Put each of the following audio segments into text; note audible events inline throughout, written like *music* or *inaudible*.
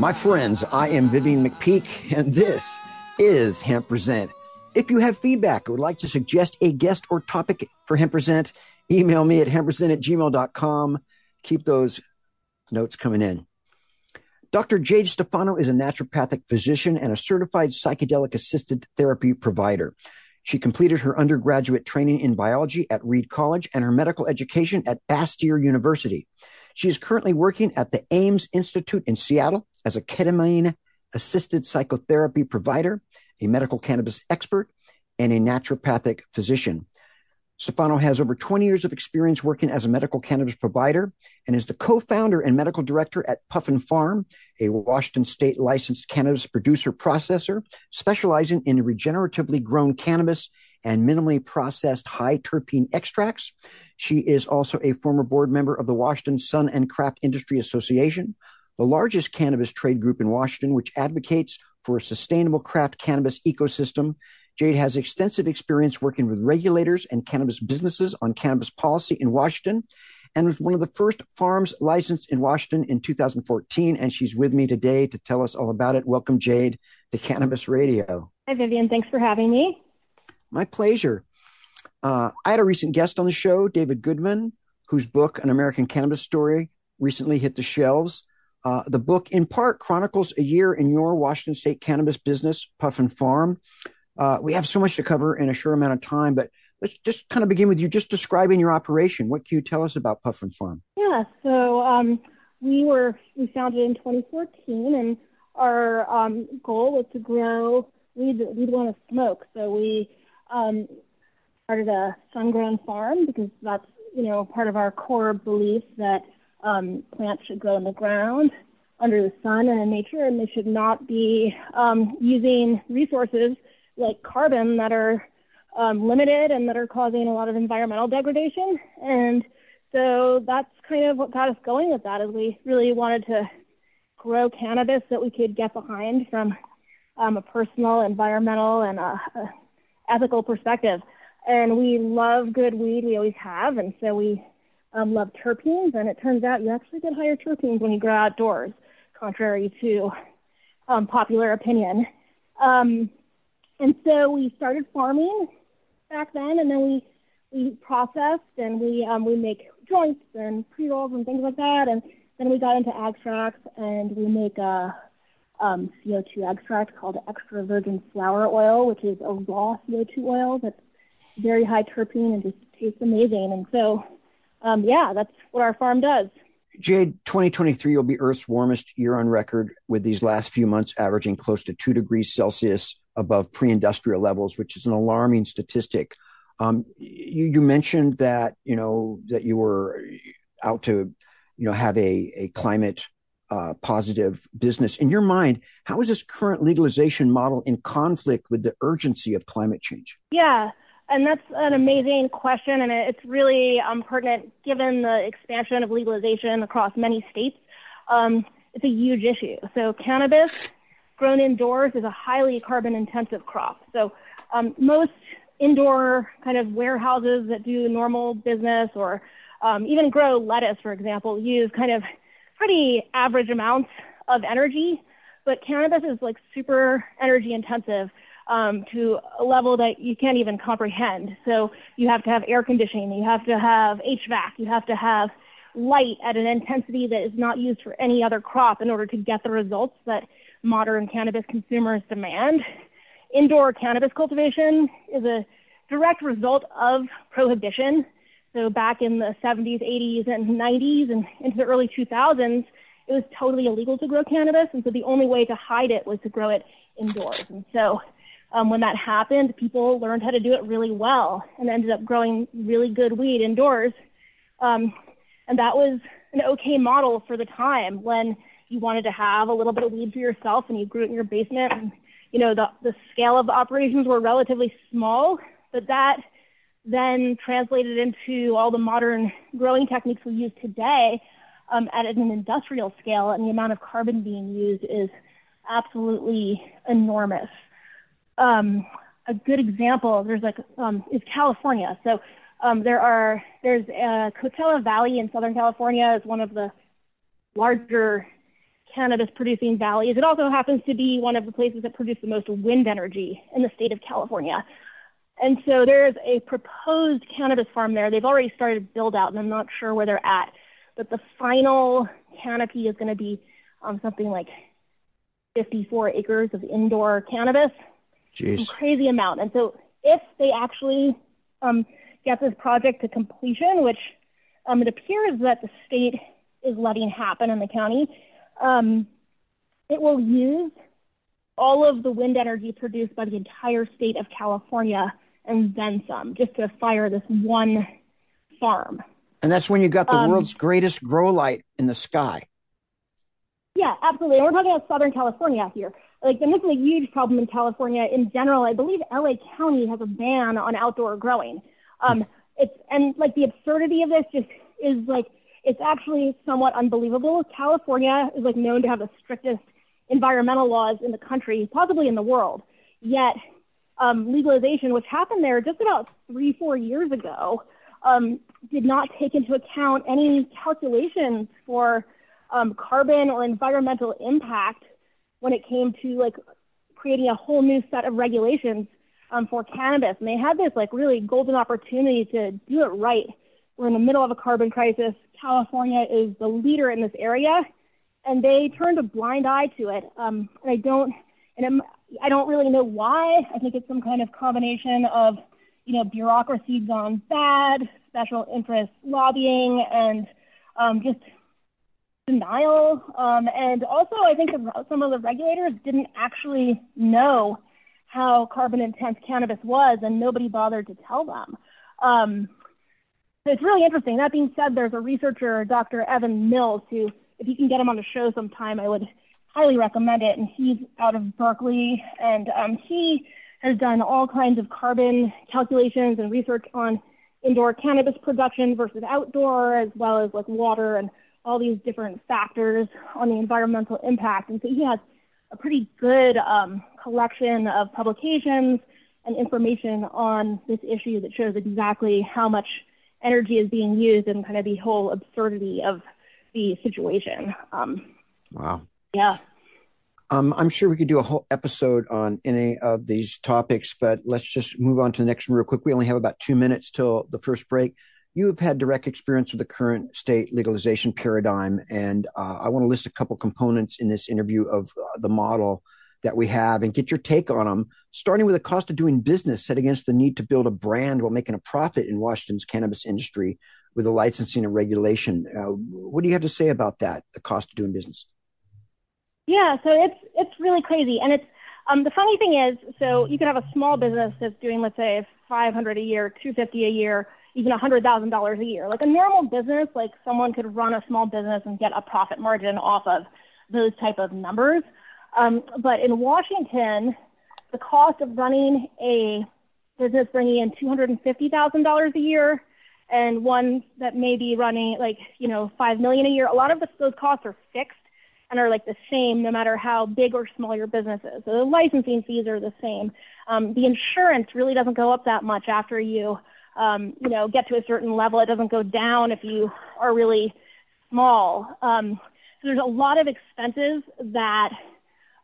My friends, I am Vivian McPeak, and this is Hemp Present. If you have feedback or would like to suggest a guest or topic for Hemp Present, email me at hempresent at gmail.com. Keep those notes coming in. Dr. Jade Stefano is a naturopathic physician and a certified psychedelic assisted therapy provider. She completed her undergraduate training in biology at Reed College and her medical education at Bastyr University. She is currently working at the AIMS Institute in Seattle as a ketamine assisted psychotherapy provider, a medical cannabis expert, and a naturopathic physician. Stefano has over 20 years of experience working as a medical cannabis provider and is the co founder and medical director at Puffin Farm, a Washington state licensed cannabis producer processor specializing in regeneratively grown cannabis and minimally processed high terpene extracts. She is also a former board member of the Washington Sun and Craft Industry Association, the largest cannabis trade group in Washington, which advocates for a sustainable craft cannabis ecosystem. Jade has extensive experience working with regulators and cannabis businesses on cannabis policy in Washington and was one of the first farms licensed in Washington in 2014. And she's with me today to tell us all about it. Welcome, Jade, to Cannabis Radio. Hi, Vivian. Thanks for having me. My pleasure. Uh, I had a recent guest on the show, David Goodman, whose book, An American Cannabis Story, recently hit the shelves. Uh, the book, in part, chronicles a year in your Washington State cannabis business, Puffin Farm. Uh, we have so much to cover in a short amount of time, but let's just kind of begin with you just describing your operation. What can you tell us about Puffin Farm? Yeah, so um, we were we founded in 2014, and our um, goal was to grow that we'd want to smoke. So we um, started a sun-grown farm because that's you know part of our core belief that um, plants should grow in the ground under the sun and in nature, and they should not be um, using resources like carbon that are um, limited and that are causing a lot of environmental degradation. And so that's kind of what got us going with that is we really wanted to grow cannabis that we could get behind from um, a personal, environmental, and a, a ethical perspective. And we love good weed, we always have, and so we um, love terpenes, and it turns out you actually get higher terpenes when you grow outdoors, contrary to um, popular opinion. Um, and so we started farming back then, and then we we processed and we um, we make joints and pre rolls and things like that, and then we got into extracts and we make a um, CO2 extract called extra virgin flower oil, which is a raw CO2 oil that's very high terpene and just tastes amazing. And so um, yeah, that's what our farm does. Jade, 2023 will be Earth's warmest year on record, with these last few months averaging close to two degrees Celsius above pre-industrial levels, which is an alarming statistic. Um, you, you, mentioned that you know that you were out to you know have a a climate uh, positive business. In your mind, how is this current legalization model in conflict with the urgency of climate change? Yeah. And that's an amazing question, and it's really um, pertinent given the expansion of legalization across many states. Um, it's a huge issue. So, cannabis grown indoors is a highly carbon intensive crop. So, um, most indoor kind of warehouses that do normal business or um, even grow lettuce, for example, use kind of pretty average amounts of energy. But cannabis is like super energy intensive um, to a level that you can't even comprehend. So you have to have air conditioning, you have to have HVAC, you have to have light at an intensity that is not used for any other crop in order to get the results that modern cannabis consumers demand. Indoor cannabis cultivation is a direct result of prohibition. So back in the 70s, 80s, and 90s, and into the early 2000s, it was totally illegal to grow cannabis, and so the only way to hide it was to grow it indoors. And so um, when that happened, people learned how to do it really well and ended up growing really good weed indoors. Um, and that was an okay model for the time when you wanted to have a little bit of weed for yourself and you grew it in your basement. And, you know, the, the scale of the operations were relatively small, but that then translated into all the modern growing techniques we use today um, at an industrial scale, and the amount of carbon being used is absolutely enormous. Um, a good example, there's like um, is California. So um, there are there's uh, Coachella Valley in Southern California is one of the larger cannabis producing valleys. It also happens to be one of the places that produce the most wind energy in the state of California. And so there's a proposed cannabis farm there. They've already started build out, and I'm not sure where they're at but the final canopy is going to be um, something like 54 acres of indoor cannabis. Jeez. Crazy amount. And so if they actually um, get this project to completion, which um, it appears that the state is letting happen in the county, um, it will use all of the wind energy produced by the entire state of California and then some, just to fire this one farm. And that's when you got the um, world's greatest grow light in the sky. Yeah, absolutely. And we're talking about Southern California here. Like, and this is a huge problem in California in general. I believe LA County has a ban on outdoor growing. Um, it's and like the absurdity of this just is like it's actually somewhat unbelievable. California is like known to have the strictest environmental laws in the country, possibly in the world. Yet um, legalization, which happened there just about three, four years ago, um, did not take into account any calculations for um, carbon or environmental impact when it came to like creating a whole new set of regulations um, for cannabis. And they had this like really golden opportunity to do it right. We're in the middle of a carbon crisis. California is the leader in this area, and they turned a blind eye to it. Um, and I don't, and I'm, I don't really know why. I think it's some kind of combination of you know, bureaucracy gone bad, special interest lobbying, and um, just denial. Um, and also, I think some of the regulators didn't actually know how carbon intense cannabis was, and nobody bothered to tell them. Um, so it's really interesting. That being said, there's a researcher, Dr. Evan Mills, who, if you can get him on the show sometime, I would highly recommend it. And he's out of Berkeley, and um, he has done all kinds of carbon calculations and research on indoor cannabis production versus outdoor, as well as like water and all these different factors on the environmental impact. And so he has a pretty good um, collection of publications and information on this issue that shows exactly how much energy is being used and kind of the whole absurdity of the situation. Um, wow. Yeah. Um, I'm sure we could do a whole episode on any of these topics, but let's just move on to the next one real quick. We only have about two minutes till the first break. You have had direct experience with the current state legalization paradigm, and uh, I want to list a couple components in this interview of uh, the model that we have and get your take on them, starting with the cost of doing business set against the need to build a brand while making a profit in Washington's cannabis industry with the licensing and regulation. Uh, what do you have to say about that, the cost of doing business? Yeah, so it's it's really crazy, and it's um, the funny thing is, so you could have a small business that's doing, let's say, 500 a year, 250 a year, even $100,000 a year. Like a normal business, like someone could run a small business and get a profit margin off of those type of numbers. Um, but in Washington, the cost of running a business bringing in $250,000 a year and one that may be running like, you know, 5 million a year, a lot of the, those costs are fixed and are like the same no matter how big or small your business is. So the licensing fees are the same. Um, the insurance really doesn't go up that much after you, um, you know, get to a certain level. It doesn't go down if you are really small. Um, so there's a lot of expenses that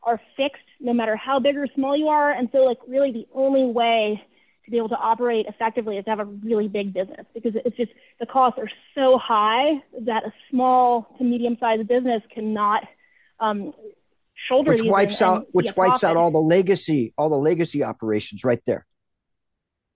are fixed no matter how big or small you are. And so, like, really, the only way to be able to operate effectively is to have a really big business because it's just the costs are so high that a small to medium sized business cannot um, shoulder which wipes out which wipes out all the legacy all the legacy operations right there.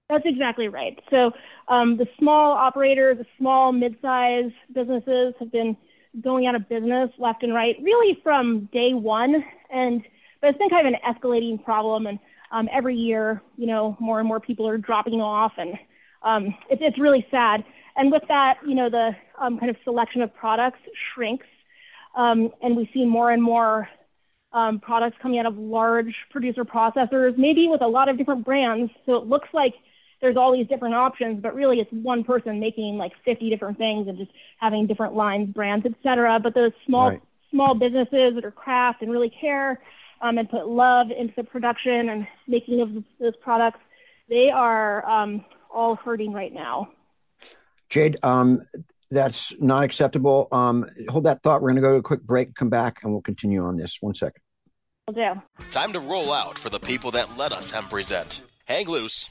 That's exactly right. So um, the small operators, the small mid-sized businesses have been going out of business left and right, really from day one. And but it's been kind of an escalating problem. And um, every year, you know, more and more people are dropping off, and um, it's it's really sad. And with that, you know, the um, kind of selection of products shrinks, um, and we see more and more um, products coming out of large producer processors, maybe with a lot of different brands. So it looks like there's all these different options, but really it's one person making like 50 different things and just having different lines, brands, etc. But those small right. small businesses that are craft and really care um, and put love into the production and making of those products, they are um, all hurting right now. Jade, um, that's not acceptable. Um, hold that thought. We're going to go to a quick break, come back, and we'll continue on this. One second. Will do. Time to roll out for the people that let us hemp present. Hang loose.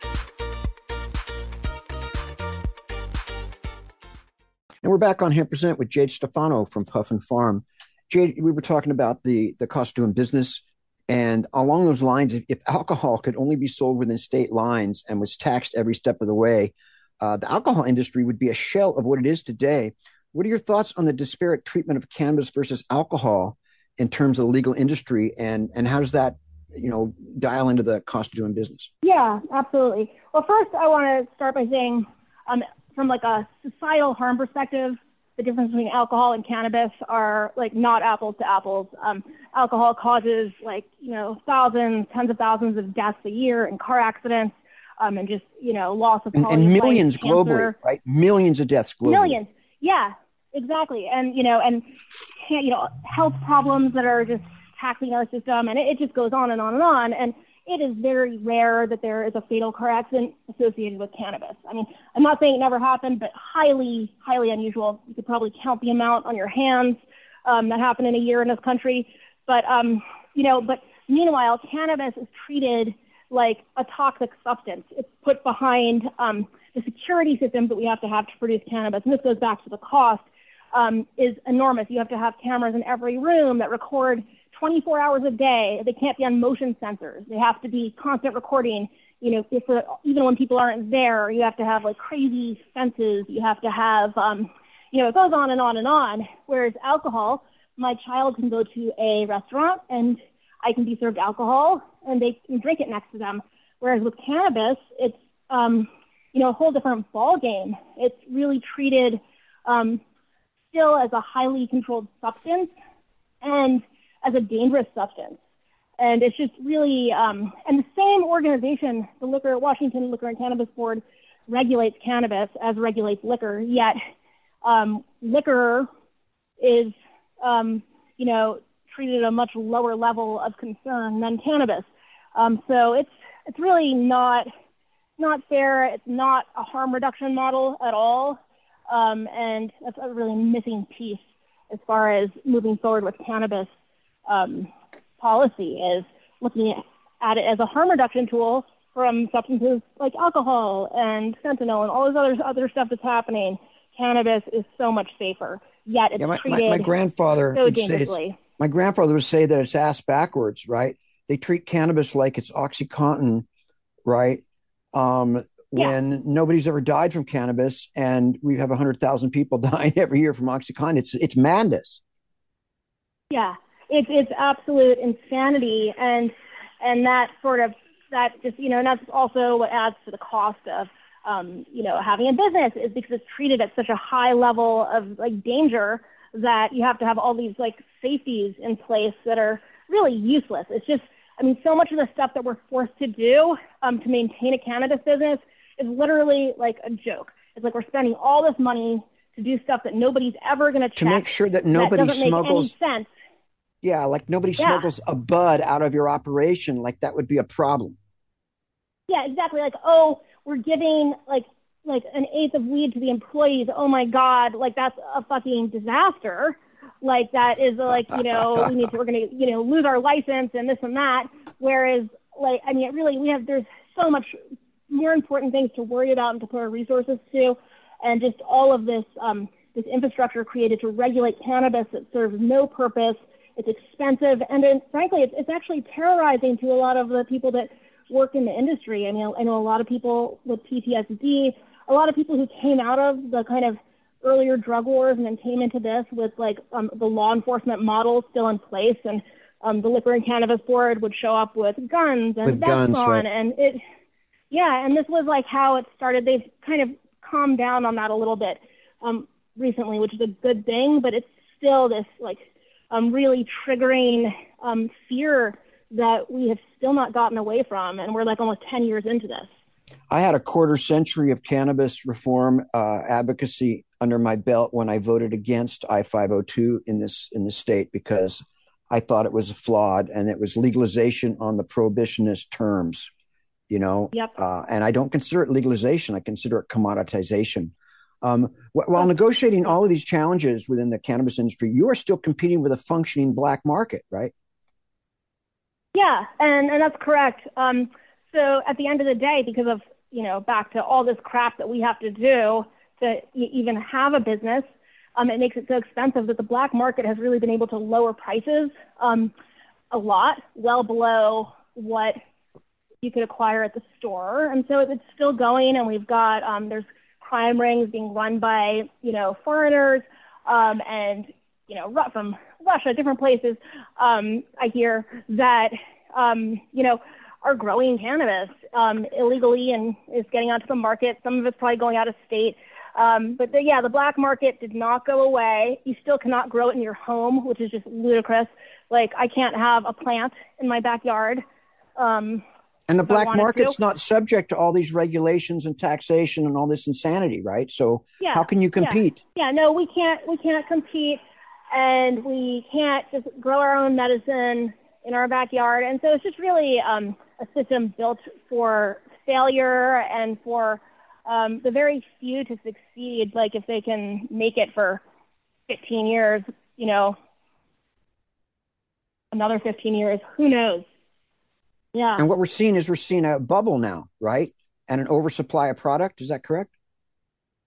And we're back on Hemp Present with Jade Stefano from Puffin Farm. Jade, we were talking about the the cost of doing business, and along those lines, if, if alcohol could only be sold within state lines and was taxed every step of the way, uh, the alcohol industry would be a shell of what it is today. What are your thoughts on the disparate treatment of cannabis versus alcohol in terms of the legal industry, and and how does that you know dial into the cost of doing business? Yeah, absolutely. Well, first I want to start by saying um, from like a societal harm perspective, the difference between alcohol and cannabis are like not apples to apples. Um, alcohol causes like you know thousands, tens of thousands of deaths a year in car accidents, um, and just you know loss of and, and millions globally, right? Millions of deaths globally. Millions, yeah, exactly. And you know, and you know, health problems that are just taxing our system, and it, it just goes on and on and on. And it is very rare that there is a fatal car accident associated with cannabis. I mean, I'm not saying it never happened, but highly, highly unusual. You could probably count the amount on your hands um, that happened in a year in this country. But, um, you know, but meanwhile, cannabis is treated like a toxic substance. It's put behind um, the security systems that we have to have to produce cannabis. And this goes back to the cost um, is enormous. You have to have cameras in every room that record 24 hours a day. They can't be on motion sensors. They have to be constant recording. You know, if uh, even when people aren't there, you have to have like crazy fences. You have to have, um, you know, it goes on and on and on. Whereas alcohol, my child can go to a restaurant and I can be served alcohol and they can drink it next to them. Whereas with cannabis, it's um, you know a whole different ball game. It's really treated um, still as a highly controlled substance, and as a dangerous substance. And it's just really, um, and the same organization, the Liquor, Washington Liquor and Cannabis Board, regulates cannabis as regulates liquor. Yet, um, liquor is, um, you know, treated at a much lower level of concern than cannabis. Um, so it's it's really not not fair. It's not a harm reduction model at all, um, and that's a really missing piece as far as moving forward with cannabis um, policy is looking at it as a harm reduction tool from substances like alcohol and fentanyl and all this other other stuff that's happening. Cannabis is so much safer, yet it's yeah, my, treated my, my grandfather so would say dangerously. my grandfather would say that it's ass backwards, right? They treat cannabis like it's OxyContin, right? Um, when yeah. nobody's ever died from cannabis, and we have hundred thousand people *laughs* dying every year from OxyContin, it's it's madness. Yeah, it's it's absolute insanity, and and that sort of that just you know, and that's also what adds to the cost of um, you know having a business is because it's treated at such a high level of like danger that you have to have all these like safeties in place that are really useless. It's just I mean, so much of the stuff that we're forced to do um, to maintain a cannabis business is literally like a joke. It's like we're spending all this money to do stuff that nobody's ever going to check. To make sure that nobody that smuggles. sense. Yeah, like nobody Yeah. smuggles a bud out of your operation. Like that would be a problem. Yeah, exactly. Like, oh, we're giving like like an eighth of weed to the employees. Oh my god, like that's a fucking disaster. Like that is like you know *laughs* we need to we're gonna you know lose our license and this and that. Whereas like I mean really we have there's so much more important things to worry about and to put our resources to, and just all of this um, this infrastructure created to regulate cannabis that serves no purpose. It's expensive, and then, frankly, it's, it's actually terrorizing to a lot of the people that work in the industry. I mean, I know a lot of people with PTSD, a lot of people who came out of the kind of earlier drug wars and then came into this with like um, the law enforcement model still in place, and um, the liquor and cannabis board would show up with guns and With guns, on, right. and it, yeah, and this was like how it started. They've kind of calmed down on that a little bit um, recently, which is a good thing, but it's still this like um, really triggering um, fear that we have still not gotten away from, and we're like almost ten years into this. I had a quarter century of cannabis reform uh, advocacy under my belt when I voted against I five hundred two in this in this state because I thought it was flawed and it was legalization on the prohibitionist terms, you know. Yep. Uh, and I don't consider it legalization; I consider it commoditization. Um, while negotiating all of these challenges within the cannabis industry, you are still competing with a functioning black market, right? Yeah, and, and that's correct. Um, so at the end of the day, because of, you know, back to all this crap that we have to do to even have a business, um, it makes it so expensive that the black market has really been able to lower prices um, a lot, well below what you could acquire at the store. And so it's still going, and we've got, um, there's crime rings being run by, you know, foreigners um, and, you know, from Russia, different places. Um, I hear that, um, you know, are growing cannabis um, illegally and is getting onto the market. Some of it's probably going out of state. Um, but the, yeah, the black market did not go away. You still cannot grow it in your home, which is just ludicrous. Like I can't have a plant in my backyard. Um, And the black market's not subject to all these regulations and taxation and all this insanity, right? So Yeah, how can you yeah. compete? yeah, no, we can't we can't compete and we can't just grow our own medicine in our backyard. And so it's just really um, a system built for failure and for um, the very few to succeed. Like if they can make it for 15 years, you know, another 15 years, who knows? Yeah. And what we're seeing is we're seeing a bubble now, right? And an oversupply of product. Is that correct?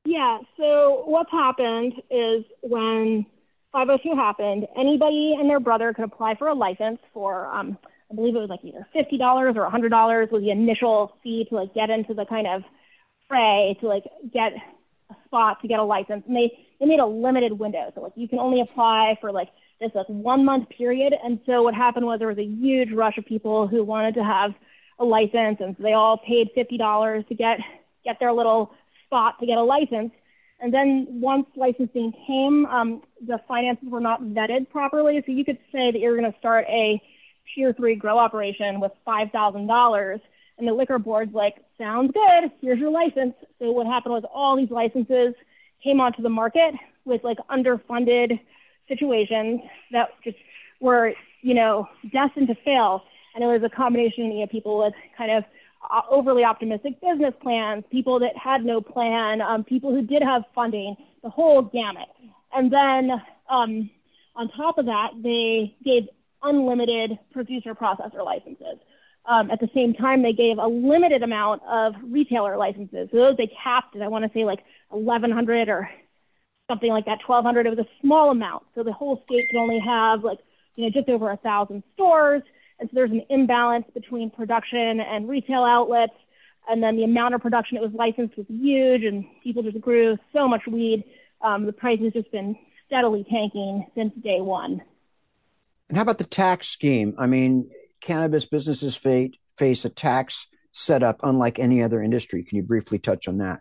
Yeah. So what's happened is when 502 happened, anybody and their brother could apply for a license for, um, I believe it was like either fifty dollars or hundred dollars was the initial fee to like get into the kind of fray to like get a spot to get a license. And they they made a limited window, so like you can only apply for like this like one month period. And so what happened was there was a huge rush of people who wanted to have a license, and so they all paid fifty dollars to get get their little spot to get a license. And then once licensing came, um, the finances were not vetted properly. So you could say that you're going to start a tier three grow operation with five thousand dollars, and the liquor board's like, "Sounds good. Here's your license." So what happened was all these licenses came onto the market with like underfunded situations that just were, you know, destined to fail. And it was a combination of people with kind of uh, overly optimistic business plans, people that had no plan, um, people who did have funding, the whole gamut. And then um, on top of that, they gave unlimited producer processor licenses. Um, at the same time, they gave a limited amount of retailer licenses. So those they capped at, I want to say like 1,100 or something like that, 1,200. It was a small amount. So the whole state could only have like, you know, just over a thousand stores. And so there's an imbalance between production and retail outlets. And then the amount of production that was licensed was huge, and people just grew so much weed. Um, the price has just been steadily tanking since day one. And how about the tax scheme? I mean, cannabis businesses face, face a tax setup unlike any other industry. Can you briefly touch on that?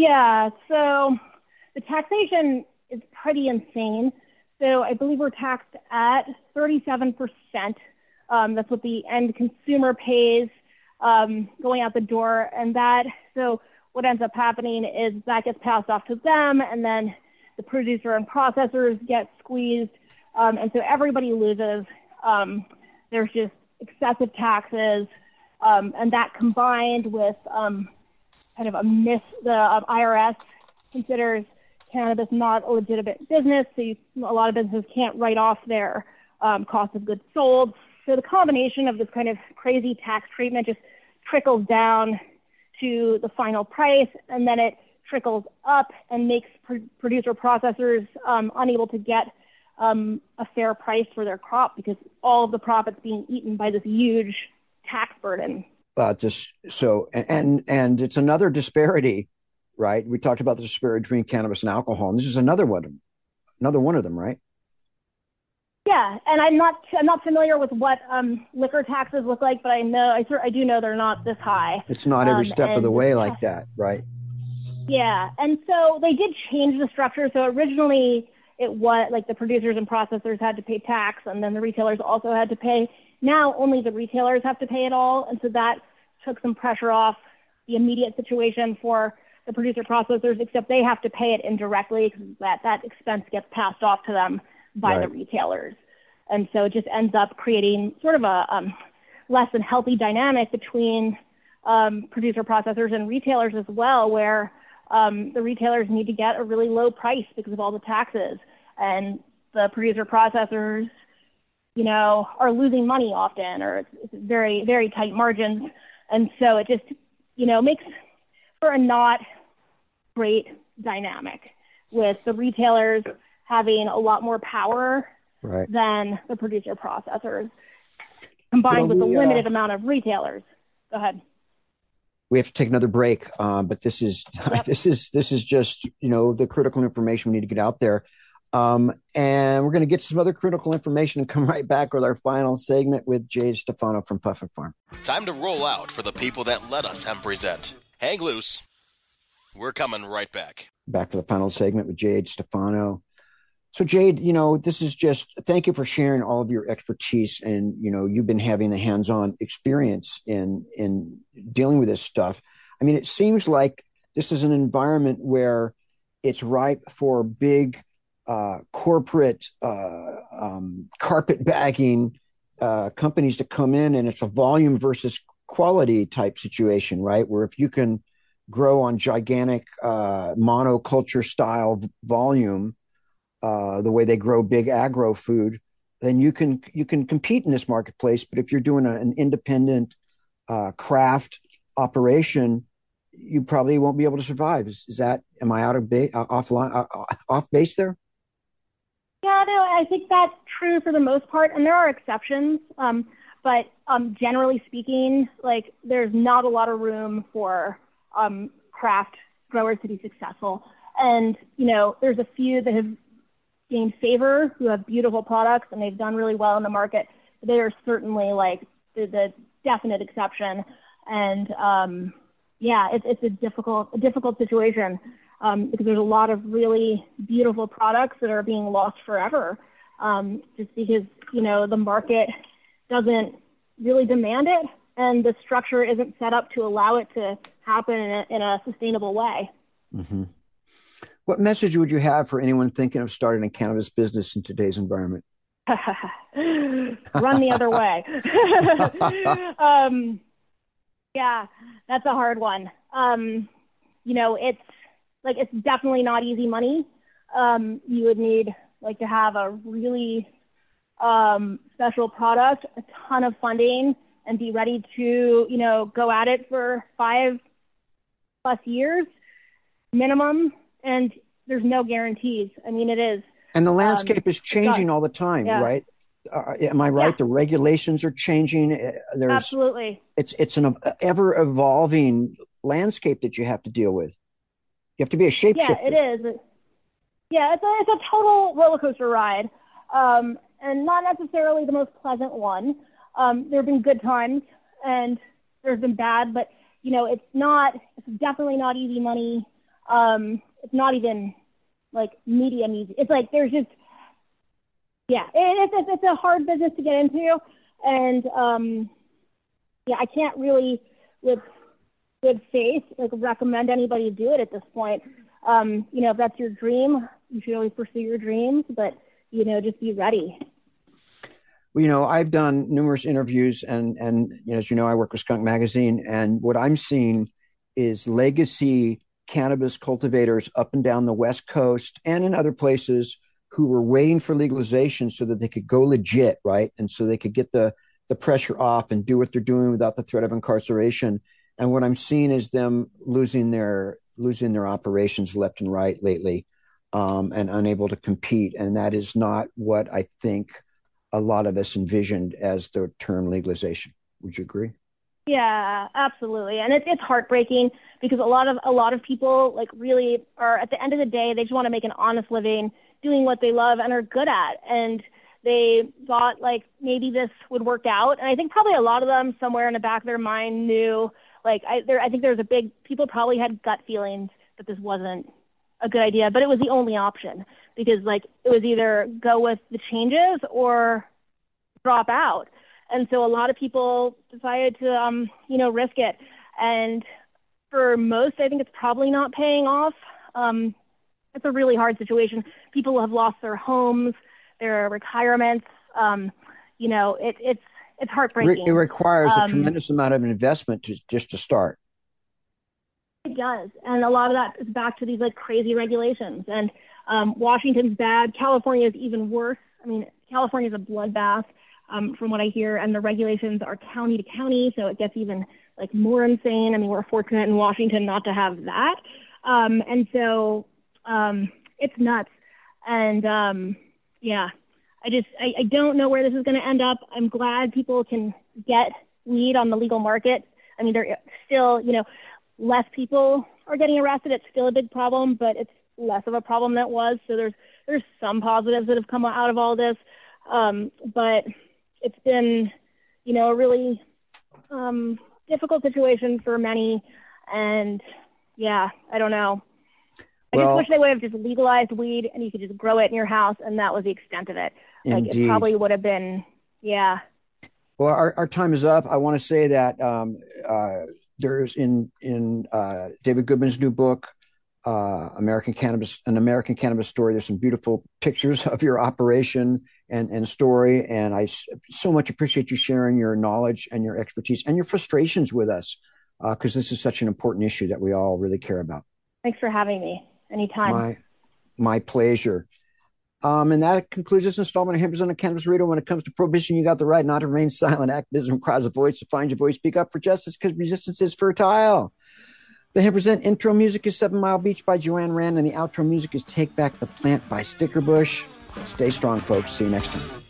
Yeah, so the taxation is pretty insane. So I believe we're taxed at 37% Um, that's what the end consumer pays um, going out the door. And that, so what ends up happening is that gets passed off to them, and then the producer and processors get squeezed. Um, and so everybody loses. Um, there's just excessive taxes. Um, and that combined with um, kind of a miss, the uh, IRS considers cannabis not a legitimate business. So you, a lot of businesses can't write off their um, cost of goods sold. So the combination of this kind of crazy tax treatment just trickles down to the final price, and then it trickles up and makes pr- producer processors um, unable to get um, a fair price for their crop because all of the profits being eaten by this huge tax burden. Uh, just so, and and it's another disparity, right? We talked about the disparity between cannabis and alcohol, and this is another one, another one of them, right? Yeah, and I'm not I'm not familiar with what um, liquor taxes look like, but I know I I do know they're not this high. It's not every um, step of the way like that, right? Yeah, and so they did change the structure. So originally it was like the producers and processors had to pay tax, and then the retailers also had to pay. Now only the retailers have to pay it all, and so that took some pressure off the immediate situation for the producer processors, except they have to pay it indirectly because that that expense gets passed off to them by right. the retailers. And so it just ends up creating sort of a um, less than healthy dynamic between um, producer processors and retailers as well, where um, the retailers need to get a really low price because of all the taxes, and the producer processors, you know, are losing money often, or it's, it's very very tight margins, and so it just you know makes for a not great dynamic with the retailers having a lot more power right. than the producer processors, combined well, with the uh, limited amount of retailers. Go ahead. We have to take another break, um, but this is *laughs* yep. this is this is just you know the critical information we need to get out there. Um, and we're going to get some other critical information and come *laughs* right back with our final segment with Jade Stefano from Puffin Farm. Time to roll out for the people that let us hemp present. Hang loose. We're coming right back. Back for the final segment with Jade Stefano so Jade, you know, this is just thank you for sharing all of your expertise and you know, you've been having the hands-on experience in in dealing with this stuff. I mean, it seems like this is an environment where it's ripe for big uh, corporate uh, um, carpet bagging uh, companies to come in, and it's a volume versus quality type situation, right? Where if you can grow on gigantic uh, monoculture style volume, uh, the way they grow big agro food, then you can you can compete in this marketplace. But if you're doing a, an independent uh, craft operation, you probably won't be able to survive. Is, is that am I out of uh, off line off base there? Yeah, no, I think that's true for the most part, and there are exceptions. Um, but um, generally speaking, like there's not a lot of room for um, craft growers to be successful. And you know, there's a few that have gained favor, who have beautiful products and they've done really well in the market. They are certainly like the, the definite exception. And um, yeah, it's, it's a difficult, a difficult situation um, because there's a lot of really beautiful products that are being lost forever um, just because, you know, the market doesn't really demand it and the structure isn't set up to allow it to happen in a, in a sustainable way. Mm-hmm. What message would you have for anyone thinking of starting a cannabis business in today's environment? *laughs* Run the other way. *laughs* um, yeah, that's a hard one. Um, you know, it's like it's definitely not easy money. Um, you would need like to have a really um, special product, a ton of funding, and be ready to you know go at it for five plus years minimum and there's no guarantees. I mean, it is. And the landscape um, is changing all the time, yeah. right? Uh, am I right? Yeah. The regulations are changing. Uh, there's absolutely. It's it's an ever evolving landscape that you have to deal with. You have to be a shapeshifter. Yeah, it is. Yeah, it's a it's a total roller coaster ride, um, and not necessarily the most pleasant one. Um, there have been good times, and there's been bad, but you know, it's not. It's definitely not easy money. Um, it's not even like medium easy. It's like there's just yeah, it, it's, it's a hard business to get into. And um, yeah, I can't really, with good faith, like recommend anybody do it at this point. Um, you know, if that's your dream, you should always pursue your dreams, but you know, just be ready. Well, you know, I've done numerous interviews, and and you know, as you know, I work with Skunk Magazine, and what I'm seeing is legacy cannabis cultivators up and down the West Coast and in other places who were waiting for legalization so that they could go legit, right? And so they could get the the pressure off and do what they're doing without the threat of incarceration. And what I'm seeing is them losing their losing their operations left and right lately, um, and unable to compete. And that is not what I think a lot of us envisioned as the term legalization. Would you agree? Yeah, absolutely. And it's it's heartbreaking because a lot of a lot of people like really are at the end of the day they just want to make an honest living doing what they love and are good at and they thought like maybe this would work out and I think probably a lot of them somewhere in the back of their mind knew like I there I think there was a big people probably had gut feelings that this wasn't a good idea, but it was the only option because like it was either go with the changes or drop out. And so a lot of people decided to, um, you know, risk it. And for most, I think it's probably not paying off. Um, it's a really hard situation. People have lost their homes, their retirements. Um, you know, it, it's it's heartbreaking. It requires a um, tremendous amount of investment to just to start. It does, and a lot of that is back to these like crazy regulations. And um, Washington's bad. California is even worse. I mean, California is a bloodbath um, from what I hear, and the regulations are county to county, so it gets even like more insane. I mean, we're fortunate in Washington not to have that, um, and so um, it's nuts. And um, yeah, I just I, I don't know where this is going to end up. I'm glad people can get weed on the legal market. I mean, there still, you know, less people are getting arrested. It's still a big problem, but it's less of a problem than it was. So there's there's some positives that have come out of all this. Um, but it's been, you know, a really um, difficult situation for many. And yeah, I don't know. I well, just wish they would have just legalized weed and you could just grow it in your house, and that was the extent of it. Like it probably would have been, yeah. Well, our, our time is up. I want to say that um, uh, there's in in uh, David Goodman's new book, uh, American Cannabis, an American Cannabis Story. There's some beautiful pictures of your operation and, and story. And I so much appreciate you sharing your knowledge and your expertise and your frustrations with us because uh, this is such an important issue that we all really care about. Thanks for having me. Anytime. My, my pleasure. Um, and that concludes this installment of Hemp on Cannabis Radio. When it comes to prohibition, you got the right not to remain silent. Activism requires a voice to find your voice. Speak up for justice because resistance is fertile. The Hemp Present intro music is Seven Mile Beach by Joanne Rand, and the outro music is Take Back the Plant by Stickerbush. Stay strong, folks. See you next time.